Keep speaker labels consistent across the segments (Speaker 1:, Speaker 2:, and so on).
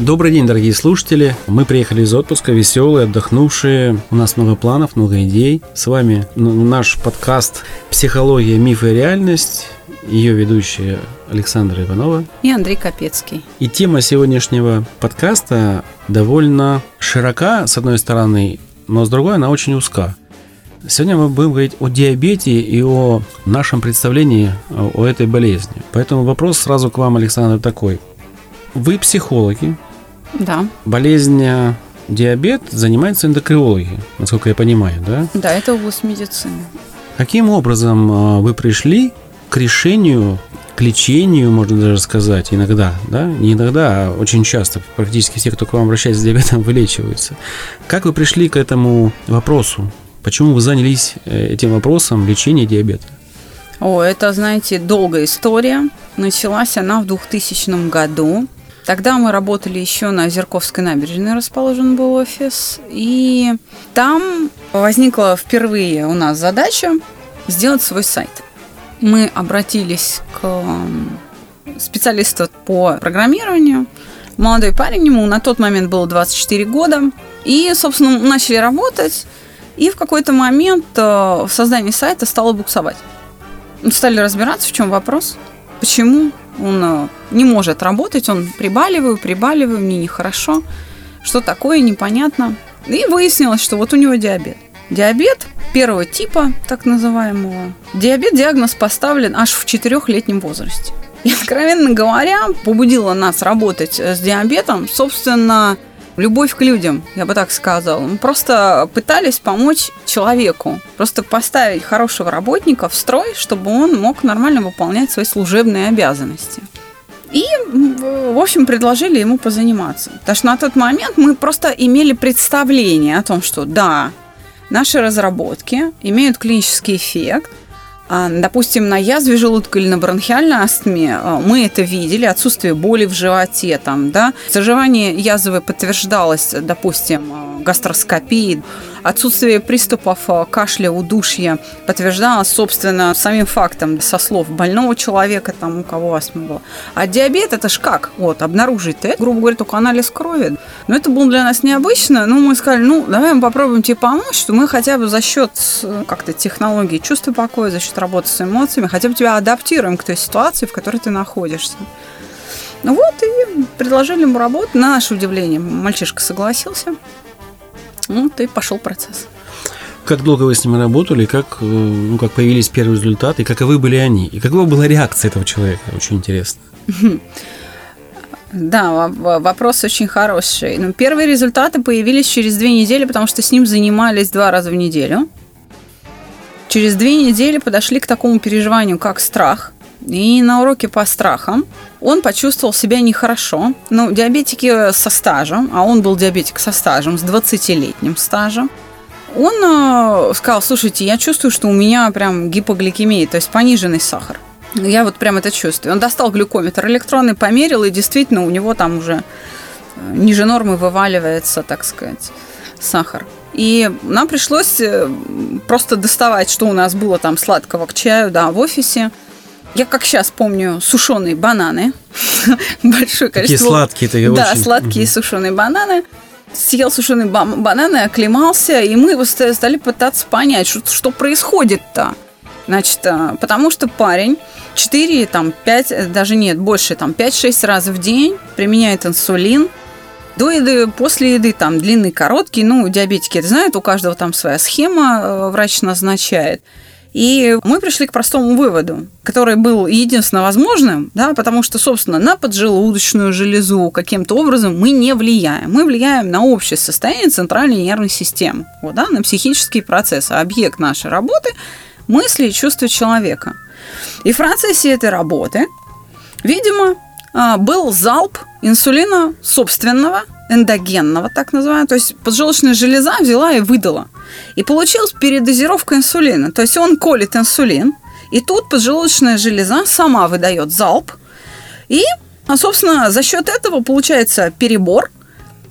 Speaker 1: Добрый день, дорогие слушатели. Мы приехали из отпуска, веселые, отдохнувшие. У нас много планов, много идей. С вами наш подкаст «Психология, мифы и реальность». Ее ведущие Александра Иванова
Speaker 2: и Андрей Капецкий.
Speaker 1: И тема сегодняшнего подкаста довольно широка, с одной стороны, но с другой она очень узка. Сегодня мы будем говорить о диабете и о нашем представлении о этой болезни. Поэтому вопрос сразу к вам, Александр, такой. Вы психологи,
Speaker 2: да.
Speaker 1: Болезнь э, диабет занимаются эндокринологи, насколько я понимаю, да?
Speaker 2: Да, это область медицины.
Speaker 1: Каким образом э, вы пришли к решению, к лечению, можно даже сказать, иногда, да? Не иногда, а очень часто. Практически все, кто к вам обращается с диабетом, вылечиваются. Как вы пришли к этому вопросу? Почему вы занялись э, этим вопросом лечения диабета?
Speaker 2: О, это, знаете, долгая история. Началась она в 2000 году. Тогда мы работали еще на Зерковской набережной, расположен был офис. И там возникла впервые у нас задача сделать свой сайт. Мы обратились к специалисту по программированию. Молодой парень, ему на тот момент было 24 года. И, собственно, начали работать. И в какой-то момент э, в создании сайта стало буксовать. Стали разбираться, в чем вопрос, почему он э, не может работать, он прибаливаю, прибаливаю, мне нехорошо. Что такое, непонятно. И выяснилось, что вот у него диабет. Диабет первого типа, так называемого. Диабет диагноз поставлен аж в четырехлетнем возрасте. И, откровенно говоря, побудило нас работать с диабетом, собственно, любовь к людям, я бы так сказала. Мы просто пытались помочь человеку, просто поставить хорошего работника в строй, чтобы он мог нормально выполнять свои служебные обязанности. И, в общем, предложили ему позаниматься. Потому что на тот момент мы просто имели представление о том, что да, наши разработки имеют клинический эффект, допустим, на язве желудка или на бронхиальной астме а, мы это видели, отсутствие боли в животе, там, да, заживание язвы подтверждалось, допустим, а, гастроскопией, Отсутствие приступов кашля, удушья подтверждалось, собственно, самим фактом со слов больного человека, там, у кого астма была. А диабет это ж как? Вот, обнаружить это, грубо говоря, только анализ крови. Но это было для нас необычно. Ну, мы сказали, ну, давай мы попробуем тебе помочь, что мы хотя бы за счет э, как-то технологии чувства покоя, за счет работы с эмоциями, хотя бы тебя адаптируем к той ситуации, в которой ты находишься. Ну вот, и предложили ему работу. На наше удивление, мальчишка согласился. Ну, ты пошел процесс.
Speaker 1: Как долго вы с ним работали, как, э, ну, как появились первые результаты, и каковы были они? И какова была реакция этого человека? Очень интересно.
Speaker 2: Да, вопрос очень хороший. Ну, первые результаты появились через две недели, потому что с ним занимались два раза в неделю. Через две недели подошли к такому переживанию, как страх. И на уроке по страхам он почувствовал себя нехорошо. Ну, диабетики со стажем, а он был диабетик со стажем, с 20-летним стажем. Он э, сказал, слушайте, я чувствую, что у меня прям гипогликемия, то есть пониженный сахар. Я вот прям это чувствую. Он достал глюкометр электронный, померил, и действительно у него там уже э, ниже нормы вываливается, так сказать, сахар. И нам пришлось э, просто доставать, что у нас было там сладкого к чаю, да, в офисе – я как сейчас помню сушеные бананы. Большое количество.
Speaker 1: Такие сладкие-то
Speaker 2: Да, очень... сладкие угу. сушеные бананы. Съел сушеные бананы, оклемался, и мы стали пытаться понять, что, что происходит-то. Значит, а, потому что парень 4, там, 5, даже нет, больше, там, 5-6 раз в день применяет инсулин. До еды, после еды, там, длинный, короткий. Ну, диабетики это знают, у каждого там своя схема, э, врач назначает. И мы пришли к простому выводу, который был единственно возможным, да, потому что, собственно, на поджелудочную железу каким-то образом мы не влияем. Мы влияем на общее состояние центральной нервной системы, вот, да, на психические процессы. Объект нашей работы – мысли и чувства человека. И в процессе этой работы, видимо, а, был залп инсулина собственного, эндогенного, так называемого. То есть поджелудочная железа взяла и выдала. И получилась передозировка инсулина. То есть он колет инсулин, И тут поджелудочная железа сама выдает залп. И, а, собственно, за счет этого получается перебор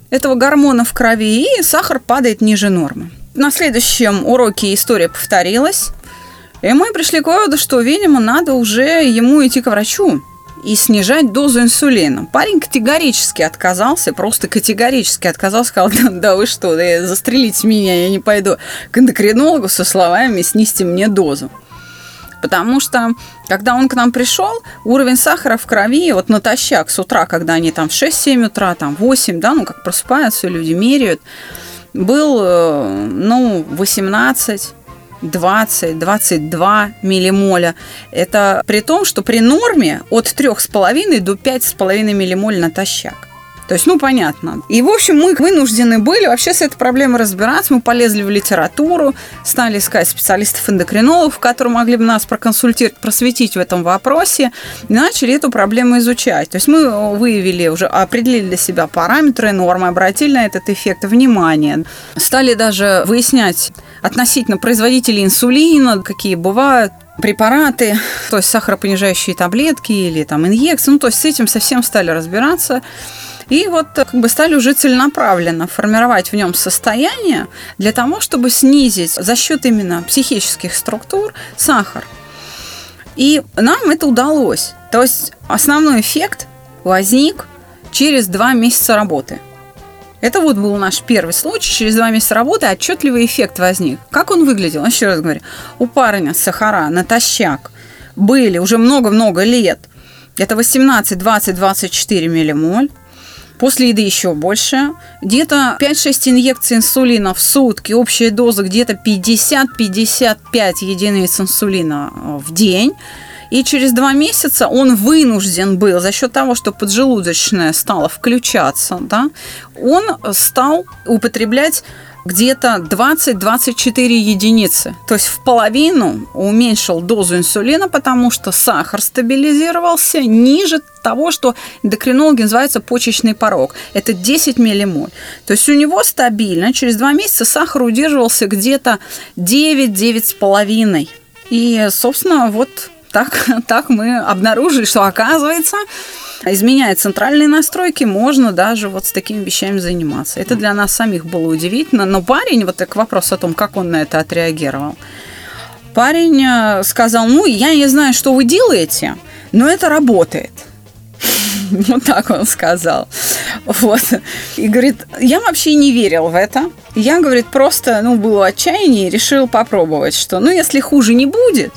Speaker 2: этого гормона в крови, и сахар падает ниже нормы. На следующем уроке история повторилась. И мы пришли к выводу, что, видимо, надо уже ему идти к врачу и снижать дозу инсулина. Парень категорически отказался, просто категорически отказался, сказал, да, да вы что, да, застрелите меня, я не пойду к эндокринологу со словами «снизьте мне дозу». Потому что, когда он к нам пришел, уровень сахара в крови, вот натощак с утра, когда они там в 6-7 утра, там 8, да, ну как просыпаются, люди меряют, был, э, ну, 18, 20, 22 миллимоля. Это при том, что при норме от 3,5 до 5,5 миллимоль натощак. То есть, ну, понятно. И, в общем, мы вынуждены были вообще с этой проблемой разбираться. Мы полезли в литературу, стали искать специалистов-эндокринологов, которые могли бы нас проконсультировать, просветить в этом вопросе, и начали эту проблему изучать. То есть мы выявили, уже определили для себя параметры, нормы, обратили на этот эффект внимание. Стали даже выяснять относительно производителей инсулина, какие бывают, препараты, то есть сахаропонижающие таблетки или там инъекции. Ну, то есть с этим совсем стали разбираться. И вот как бы стали уже целенаправленно формировать в нем состояние для того, чтобы снизить за счет именно психических структур сахар. И нам это удалось. То есть основной эффект возник через два месяца работы. Это вот был наш первый случай. Через два месяца работы отчетливый эффект возник. Как он выглядел? Еще раз говорю. У парня сахара натощак были уже много-много лет. Это 18, 20, 24 миллимоль. После еды еще больше. Где-то 5-6 инъекций инсулина в сутки. Общая доза где-то 50-55 единиц инсулина э, в день. И через два месяца он вынужден был, за счет того, что поджелудочная стала включаться, да, он стал употреблять где-то 20-24 единицы. То есть в половину уменьшил дозу инсулина, потому что сахар стабилизировался ниже того, что эндокринологи называется почечный порог. Это 10 миллимоль. То есть у него стабильно через два месяца сахар удерживался где-то 9-9,5. И, собственно, вот так, так мы обнаружили, что оказывается, изменяя центральные настройки, можно даже вот с такими вещами заниматься. Это для нас самих было удивительно. Но парень, вот так вопрос о том, как он на это отреагировал. Парень э, сказал, ну, я не знаю, что вы делаете, но это работает. Вот так он сказал. Вот. И говорит, я вообще не верил в это. Я, говорит, просто, ну, было отчаяние и решил попробовать, что, ну, если хуже не будет,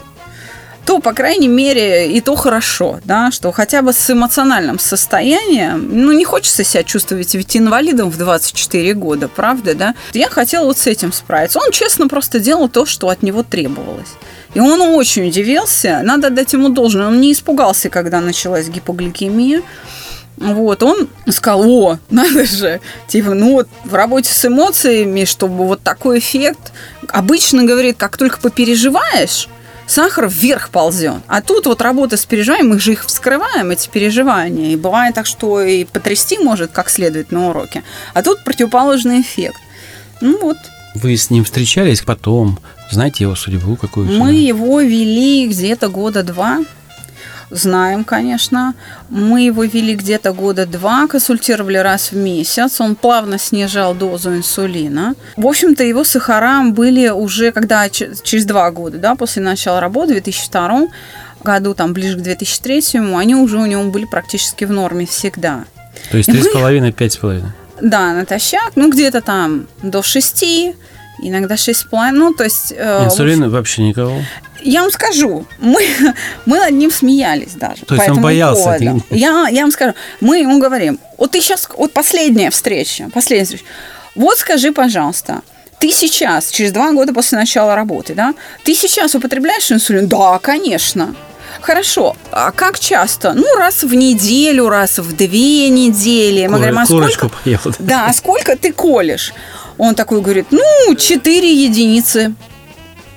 Speaker 2: то, по крайней мере, и то хорошо, да, что хотя бы с эмоциональным состоянием, ну, не хочется себя чувствовать ведь инвалидом в 24 года, правда, да? Я хотела вот с этим справиться. Он честно просто делал то, что от него требовалось. И он очень удивился, надо дать ему должное, он не испугался, когда началась гипогликемия, вот, он сказал, о, надо же, типа, ну вот в работе с эмоциями, чтобы вот такой эффект, обычно, говорит, как только попереживаешь, сахар вверх ползет. А тут вот работа с переживанием, мы же их вскрываем, эти переживания. И бывает так, что и потрясти может как следует на уроке. А тут противоположный эффект. Ну вот.
Speaker 1: Вы с ним встречались потом? Знаете его судьбу какую?
Speaker 2: Мы его вели где-то года два знаем, конечно. Мы его вели где-то года два, консультировали раз в месяц. Он плавно снижал дозу инсулина. В общем-то, его сахара были уже, когда через два года, да, после начала работы, в 2002 году, там, ближе к 2003, они уже у него были практически в норме всегда.
Speaker 1: То есть 3,5-5,5?
Speaker 2: Да, натощак, ну, где-то там до 6, иногда 6,5, ну, то есть...
Speaker 1: Э, Инсулина вообще никого?
Speaker 2: Я вам скажу, мы, мы над ним смеялись даже.
Speaker 1: То есть он боялся?
Speaker 2: Я, я вам скажу, мы ему говорим, вот ты сейчас, вот последняя встреча, последняя встреча, вот скажи, пожалуйста, ты сейчас, через два года после начала работы, да, ты сейчас употребляешь инсулин? Да, конечно. Хорошо, а как часто? Ну, раз в неделю, раз в две недели. Мы
Speaker 1: говорим, а сколько? Поел.
Speaker 2: Да, а сколько ты колешь? Он такой говорит, ну, 4 единицы.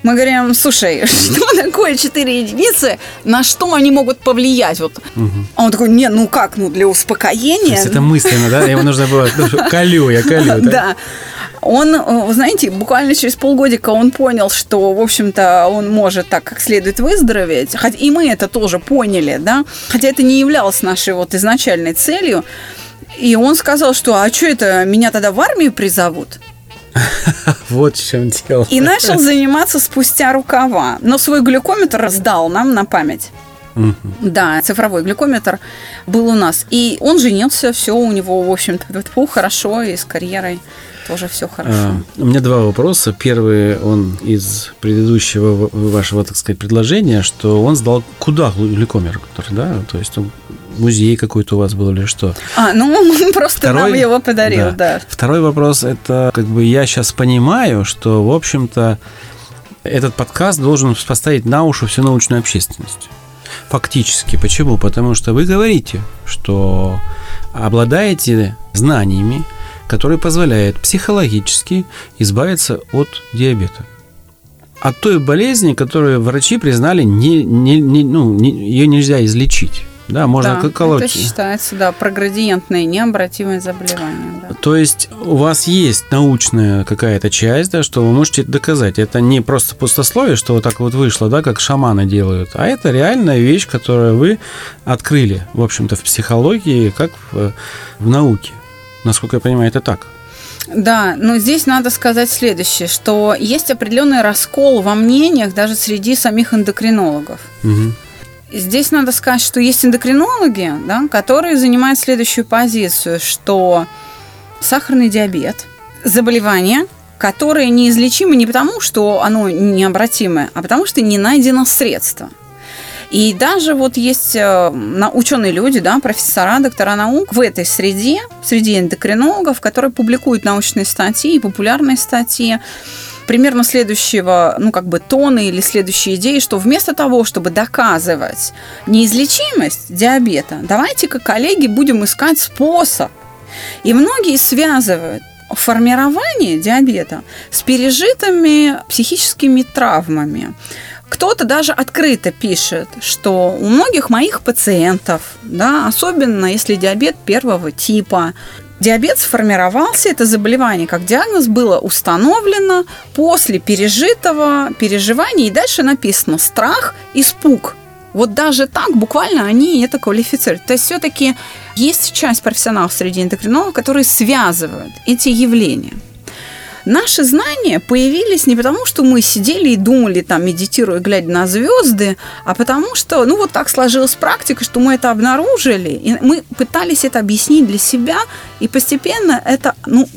Speaker 2: Мы говорим, слушай, что такое 4 единицы, на что они могут повлиять? Вот. Угу. А он такой, не, ну как, ну для успокоения. То есть
Speaker 1: это мысленно, да? Ему нужно было, колю, я колю.
Speaker 2: Да. Он, э, знаете, буквально через полгодика он понял, что, в общем-то, он может так как следует выздороветь. Хотя и мы это тоже поняли, да. Хотя это не являлось нашей вот изначальной целью. И он сказал, что а что это, меня тогда в армию призовут?
Speaker 1: Вот в чем дело.
Speaker 2: И начал заниматься спустя рукава. Но свой глюкометр сдал нам на память. Да, цифровой глюкометр был у нас. И он женился, все у него, в общем-то, хорошо, и с карьерой тоже все хорошо. А,
Speaker 1: у меня два вопроса. Первый, он из предыдущего вашего, так сказать, предложения, что он сдал куда глюкометр, да? То есть он музей какой-то у вас был или что?
Speaker 2: А, ну он просто Второй, нам его подарил, да. да.
Speaker 1: Второй вопрос, это как бы я сейчас понимаю, что, в общем-то, этот подкаст должен поставить на уши всю научную общественность. Фактически. Почему? Потому что вы говорите, что обладаете знаниями, которые позволяют психологически избавиться от диабета. От той болезни, которую врачи признали, не, не, не, ну, не, ее нельзя излечить. Да, можно да, колоть.
Speaker 2: Это считается, да, проградиентное необратимое заболевание. Да.
Speaker 1: То есть у вас есть научная какая-то часть, да, что вы можете доказать. Это не просто пустословие, что вот так вот вышло, да, как шаманы делают, а это реальная вещь, которую вы открыли, в общем-то, в психологии, как в, в науке. Насколько я понимаю, это так.
Speaker 2: Да, но здесь надо сказать следующее, что есть определенный раскол во мнениях даже среди самих эндокринологов. Угу. Здесь надо сказать, что есть эндокринологи, да, которые занимают следующую позицию, что сахарный диабет – заболевание, которое неизлечимо не потому, что оно необратимое, а потому что не найдено средство. И даже вот есть э, ученые люди, да, профессора, доктора наук в этой среде, среди эндокринологов, которые публикуют научные статьи и популярные статьи, примерно следующего, ну, как бы тона или следующей идеи, что вместо того, чтобы доказывать неизлечимость диабета, давайте-ка, коллеги, будем искать способ. И многие связывают формирование диабета с пережитыми психическими травмами. Кто-то даже открыто пишет, что у многих моих пациентов, да, особенно если диабет первого типа, Диабет сформировался, это заболевание как диагноз было установлено после пережитого переживания, и дальше написано страх, испуг. Вот даже так буквально они это квалифицируют. То есть все-таки есть часть профессионалов среди эндокринологов, которые связывают эти явления. Наши знания появились не потому, что мы сидели и думали, там, медитируя, глядя на звезды, а потому что, ну, вот так сложилась практика, что мы это обнаружили, и мы пытались это объяснить для себя, и постепенно это, ну,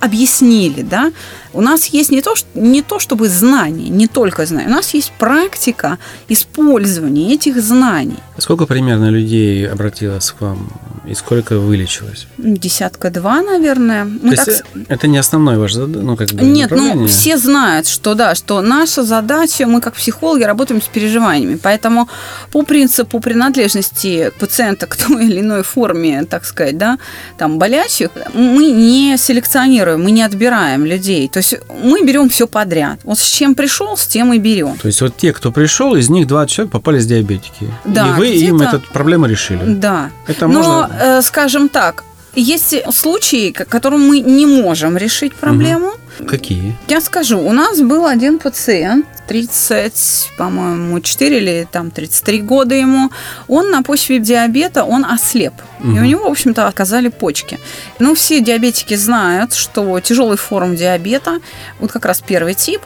Speaker 2: объяснили, да, у нас есть не то, не то чтобы знания, не только знания, у нас есть практика использования этих знаний.
Speaker 1: Сколько примерно людей обратилось к вам и сколько вылечилось?
Speaker 2: Десятка-два, наверное.
Speaker 1: Мы То так... есть это не основной ваш ну, как бы,
Speaker 2: Нет, ну все знают, что да, что наша задача, мы как психологи работаем с переживаниями, поэтому по принципу принадлежности пациента к той или иной форме, так сказать, да, там болящих, мы не селекционируем, мы не отбираем людей. То есть мы берем все подряд. Вот с чем пришел, с тем и берем.
Speaker 1: То есть вот те, кто пришел, из них 20 человек попали с диабетики. Да, и вы им эту проблему решили.
Speaker 2: Да. Это Но, можно... э, скажем так, есть случаи, которым мы не можем решить проблему.
Speaker 1: Угу. Какие?
Speaker 2: Я скажу, у нас был один пациент, 30, по-моему, 4 или там 33 года ему. Он на почве диабета, он ослеп. Угу. И у него, в общем-то, отказали почки. Ну, все диабетики знают, что тяжелый форм диабета, вот как раз первый тип,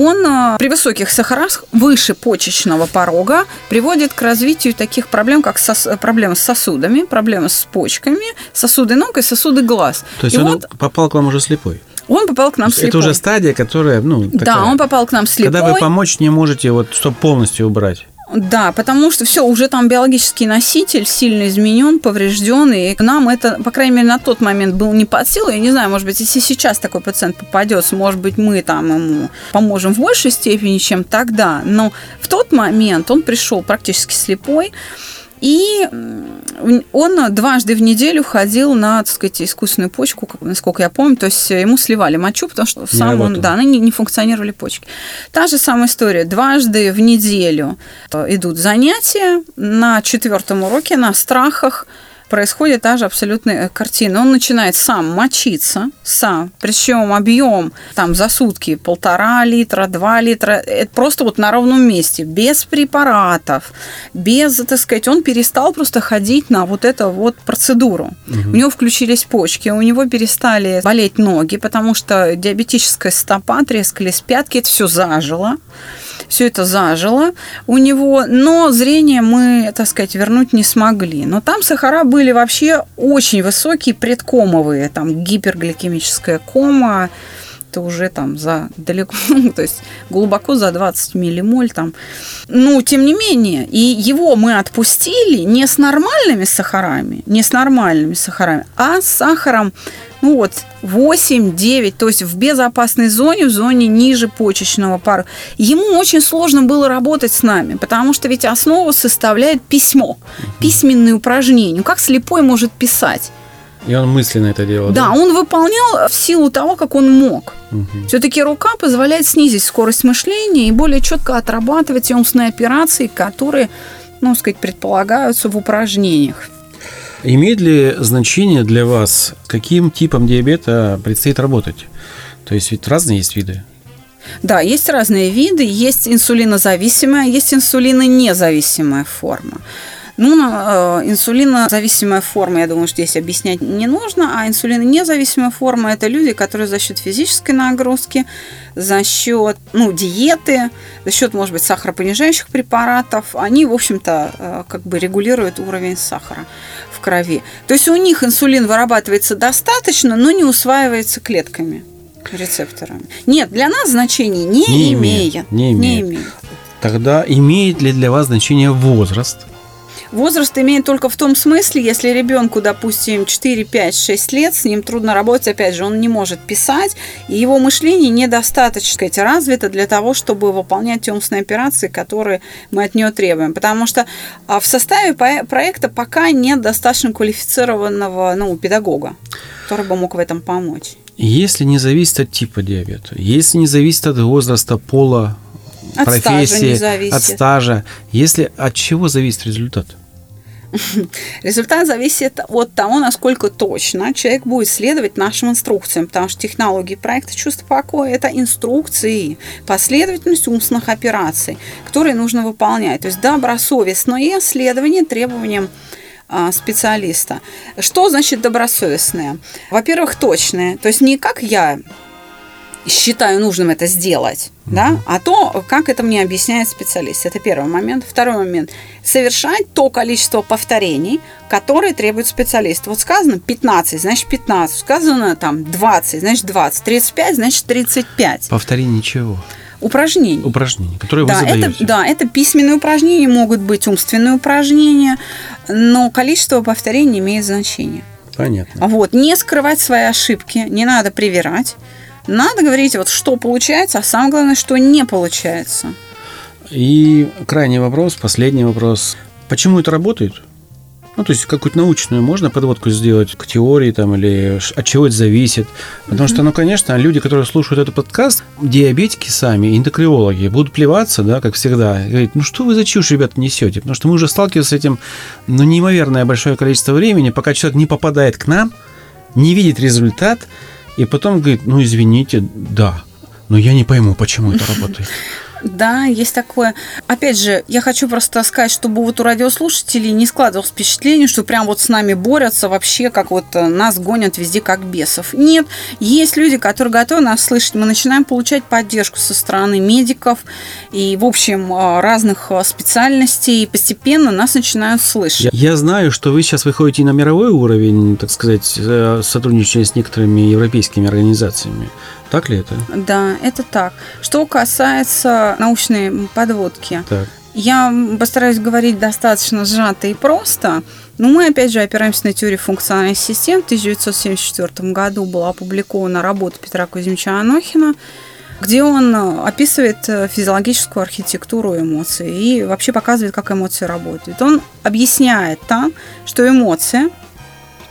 Speaker 2: он а, при высоких сахарах выше почечного порога приводит к развитию таких проблем, как сос, проблемы с сосудами, проблемы с почками, сосуды ног и сосуды глаз.
Speaker 1: То есть и он вот, попал к вам уже слепой?
Speaker 2: Он попал к нам слепой.
Speaker 1: Это уже стадия, которая, ну,
Speaker 2: такая, Да, он попал к нам слепой.
Speaker 1: Когда вы помочь не можете, вот, чтобы полностью убрать.
Speaker 2: Да, потому что все, уже там биологический носитель сильно изменен, поврежден, и нам это, по крайней мере, на тот момент был не под силу. Я не знаю, может быть, если сейчас такой пациент попадется, может быть, мы там ему поможем в большей степени, чем тогда. Но в тот момент он пришел практически слепой. И он дважды в неделю ходил на, так сказать, искусственную почку, насколько я помню. То есть ему сливали мочу, потому что не сам он, да, они не функционировали почки. Та же самая история. Дважды в неделю идут занятия. На четвертом уроке на страхах происходит та же абсолютная картина. Он начинает сам мочиться, сам, причем объем там за сутки полтора литра, два литра, это просто вот на ровном месте, без препаратов, без, так сказать, он перестал просто ходить на вот эту вот процедуру. Угу. У него включились почки, у него перестали болеть ноги, потому что диабетическая стопа, трескались пятки, это все зажило все это зажило у него, но зрение мы, так сказать, вернуть не смогли. Но там сахара были вообще очень высокие, предкомовые, там гипергликемическая кома, это уже там за далеко, ну, то есть глубоко за 20 миллимоль там. Ну, тем не менее, и его мы отпустили не с нормальными сахарами, не с нормальными сахарами, а с сахаром ну вот 8-9, то есть в безопасной зоне, в зоне ниже почечного пара. Ему очень сложно было работать с нами, потому что ведь основу составляет письмо, письменные упражнения. Как слепой может писать?
Speaker 1: И он мысленно это делал.
Speaker 2: Да, да? он выполнял в силу того, как он мог. Угу. Все-таки рука позволяет снизить скорость мышления и более четко отрабатывать те умственные операции, которые, ну, сказать, предполагаются в упражнениях.
Speaker 1: Имеет ли значение для вас, каким типом диабета предстоит работать? То есть ведь разные есть виды.
Speaker 2: Да, есть разные виды. Есть инсулинозависимая, есть инсулинонезависимая форма. Ну, инсулинозависимая форма, я думаю, что здесь объяснять не нужно, а инсулинонезависимая форма – это люди, которые за счет физической нагрузки, за счет ну, диеты, за счет, может быть, сахаропонижающих препаратов, они, в общем-то, э, как бы регулируют уровень сахара в крови. То есть у них инсулин вырабатывается достаточно, но не усваивается клетками рецепторами. Нет, для нас значения не, не имеет.
Speaker 1: имеет. Не имеет. Не имеет. Тогда имеет ли для вас значение возраст?
Speaker 2: Возраст имеет только в том смысле, если ребенку, допустим, 4, 5, 6 лет, с ним трудно работать, опять же, он не может писать, и его мышление недостаточно сказать, развито для того, чтобы выполнять те умственные операции, которые мы от него требуем. Потому что а, в составе проекта пока нет достаточно квалифицированного ну, педагога, который бы мог в этом помочь.
Speaker 1: Если не зависит от типа диабета, если не зависит от возраста, пола, от профессии, стажа от стажа, если от чего зависит результат?
Speaker 2: Результат зависит от того, насколько точно человек будет следовать нашим инструкциям, потому что технологии проекта «Чувство покоя» – это инструкции, последовательность умственных операций, которые нужно выполнять. То есть добросовестное следование требованиям а, специалиста. Что значит добросовестное? Во-первых, точное. То есть не как я считаю нужным это сделать, mm-hmm. да, а то, как это мне объясняет специалист. Это первый момент. Второй момент. Совершать то количество повторений, которые требует специалист. Вот сказано 15, значит 15. Сказано там 20, значит 20. 35, значит 35.
Speaker 1: Повторений чего?
Speaker 2: упражнений.
Speaker 1: Упражнений, которые
Speaker 2: да,
Speaker 1: вы задаете.
Speaker 2: Это, да, это письменные упражнения, могут быть умственные упражнения, но количество повторений имеет значение.
Speaker 1: Понятно.
Speaker 2: Вот, не скрывать свои ошибки, не надо привирать. Надо говорить, вот что получается, а самое главное, что не получается.
Speaker 1: И крайний вопрос, последний вопрос. Почему это работает? Ну, то есть какую-то научную можно подводку сделать к теории там или от чего это зависит. Потому mm-hmm. что, ну, конечно, люди, которые слушают этот подкаст, диабетики сами, эндокриологи, будут плеваться, да, как всегда, и говорить, ну что вы за чушь, ребята, несете? Потому что мы уже сталкиваемся с этим, ну, неимоверное большое количество времени, пока человек не попадает к нам, не видит результат, и потом говорит, ну извините, да, но я не пойму, почему это работает.
Speaker 2: Да, есть такое. Опять же, я хочу просто сказать, чтобы вот у радиослушателей не складывалось впечатление, что прям вот с нами борются вообще, как вот э, нас гонят везде как бесов. Нет, есть люди, которые готовы нас слышать. Мы начинаем получать поддержку со стороны медиков и, в общем, э, разных э, специальностей, и постепенно нас начинают слышать.
Speaker 1: Я, я знаю, что вы сейчас выходите на мировой уровень, так сказать, сотрудничая с некоторыми европейскими организациями. Так ли это?
Speaker 2: Да, это так. Что касается научной подводки, так. я постараюсь говорить достаточно сжато и просто. Но мы, опять же, опираемся на теорию функциональных систем. В 1974 году была опубликована работа Петра Кузьмича Анохина, где он описывает физиологическую архитектуру эмоций и вообще показывает, как эмоции работают. Он объясняет там, что эмоция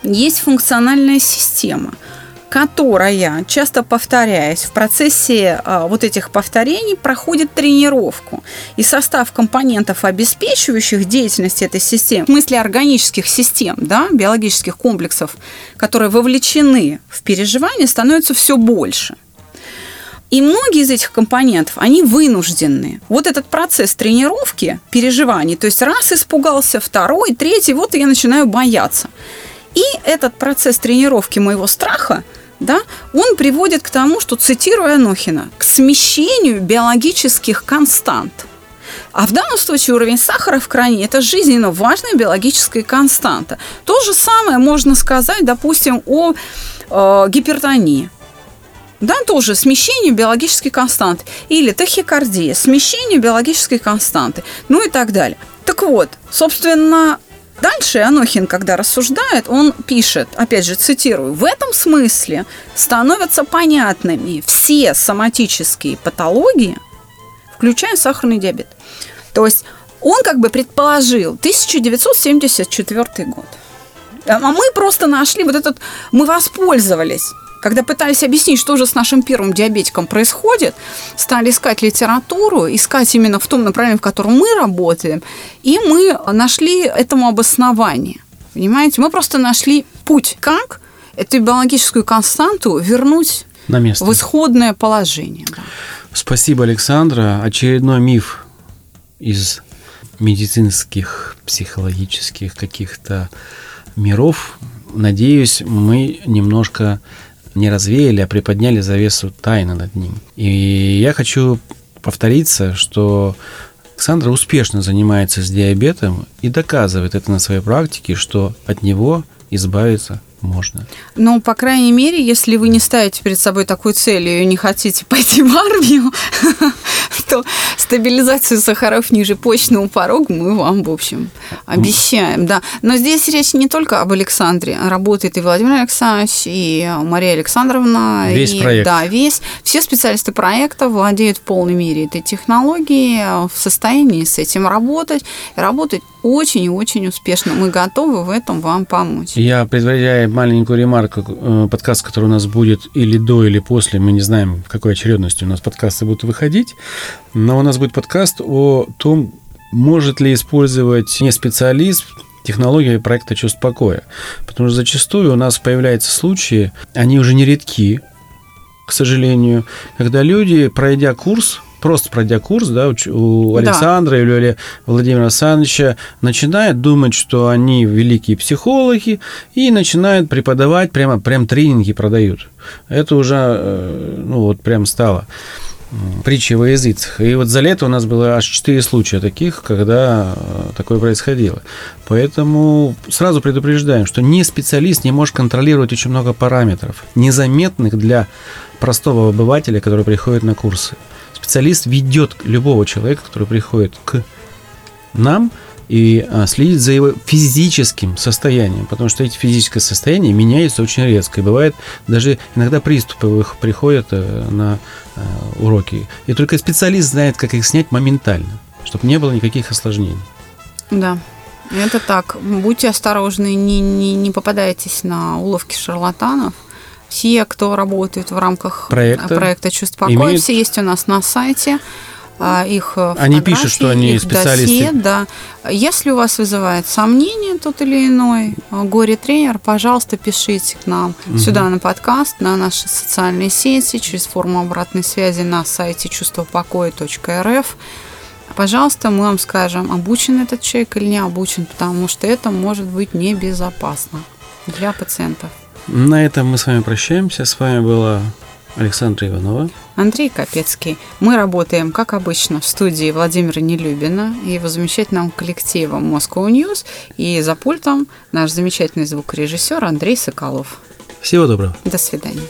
Speaker 2: есть функциональная система – которая, часто повторяясь, в процессе а, вот этих повторений проходит тренировку. И состав компонентов, обеспечивающих деятельность этой системы, в смысле органических систем, да, биологических комплексов, которые вовлечены в переживание, становится все больше. И многие из этих компонентов, они вынуждены. Вот этот процесс тренировки, переживаний, то есть раз испугался, второй, третий, вот я начинаю бояться. И этот процесс тренировки моего страха, да, он приводит к тому, что, цитируя Анохина, к смещению биологических констант. А в данном случае уровень сахара в крови – это жизненно важная биологическая константа. То же самое можно сказать, допустим, о э, гипертонии. Да, тоже смещение биологической константы. Или тахикардия, смещение биологической константы. Ну и так далее. Так вот, собственно, Дальше Анохин, когда рассуждает, он пишет, опять же цитирую, в этом смысле становятся понятными все соматические патологии, включая сахарный диабет. То есть он как бы предположил 1974 год. А мы просто нашли вот этот, мы воспользовались когда пытались объяснить, что же с нашим первым диабетиком происходит, стали искать литературу, искать именно в том направлении, в котором мы работаем, и мы нашли этому обоснование. Понимаете, мы просто нашли путь, как эту биологическую константу вернуть на место. в исходное положение.
Speaker 1: Спасибо, Александра. Очередной миф из медицинских, психологических каких-то миров. Надеюсь, мы немножко не развеяли, а приподняли завесу тайны над ним. И я хочу повториться, что Александра успешно занимается с диабетом и доказывает это на своей практике, что от него избавиться можно.
Speaker 2: Ну, по крайней мере, если вы не ставите перед собой такую цель и не хотите пойти в армию, то стабилизацию сахаров ниже почного порога мы вам, в общем, обещаем. Да. Но здесь речь не только об Александре. Работает и Владимир Александрович, и Мария Александровна.
Speaker 1: Весь
Speaker 2: и,
Speaker 1: проект.
Speaker 2: Да, весь. Все специалисты проекта владеют в полной мере этой технологией, в состоянии с этим работать. И работать очень и очень успешно. Мы готовы в этом вам помочь.
Speaker 1: Я предваряю маленькую ремарку. Э, подкаст, который у нас будет или до, или после, мы не знаем, в какой очередности у нас подкасты будут выходить, но у нас будет подкаст о том, может ли использовать не специалист технологии проекта чувств покоя. Потому что зачастую у нас появляются случаи, они уже не редки, к сожалению, когда люди, пройдя курс, просто пройдя курс, да, у Александра да. или Владимира Александровича, начинают думать, что они великие психологи, и начинают преподавать, прямо прям тренинги продают. Это уже, э, ну, вот прям стало притчи во языцах. И вот за лето у нас было аж четыре случая таких, когда э, такое происходило. Поэтому сразу предупреждаем, что не специалист не может контролировать очень много параметров, незаметных для простого обывателя, который приходит на курсы специалист ведет любого человека, который приходит к нам, и а, следит за его физическим состоянием, потому что эти физическое состояние меняются очень резко. И бывает даже иногда приступы их приходят э, на э, уроки. И только специалист знает, как их снять моментально, чтобы не было никаких осложнений.
Speaker 2: Да. Это так. Будьте осторожны, не, не, не попадайтесь на уловки шарлатанов – все, кто работает в рамках проекта, проекта «Чувств покоя», имеют... все есть у нас на сайте а, их
Speaker 1: Они пишут, что они специалисты. Досье,
Speaker 2: да. Если у вас вызывает сомнение тот или иной а, горе-тренер, пожалуйста, пишите к нам угу. сюда на подкаст, на наши социальные сети, через форму обратной связи на сайте чувствопокоя.рф. Пожалуйста, мы вам скажем, обучен этот человек или не обучен, потому что это может быть небезопасно для пациентов.
Speaker 1: На этом мы с вами прощаемся. С вами была Александра Иванова.
Speaker 2: Андрей Капецкий. Мы работаем, как обычно, в студии Владимира Нелюбина и его замечательного коллектива Moscow News. И за пультом наш замечательный звукорежиссер Андрей Соколов.
Speaker 1: Всего доброго.
Speaker 2: До свидания.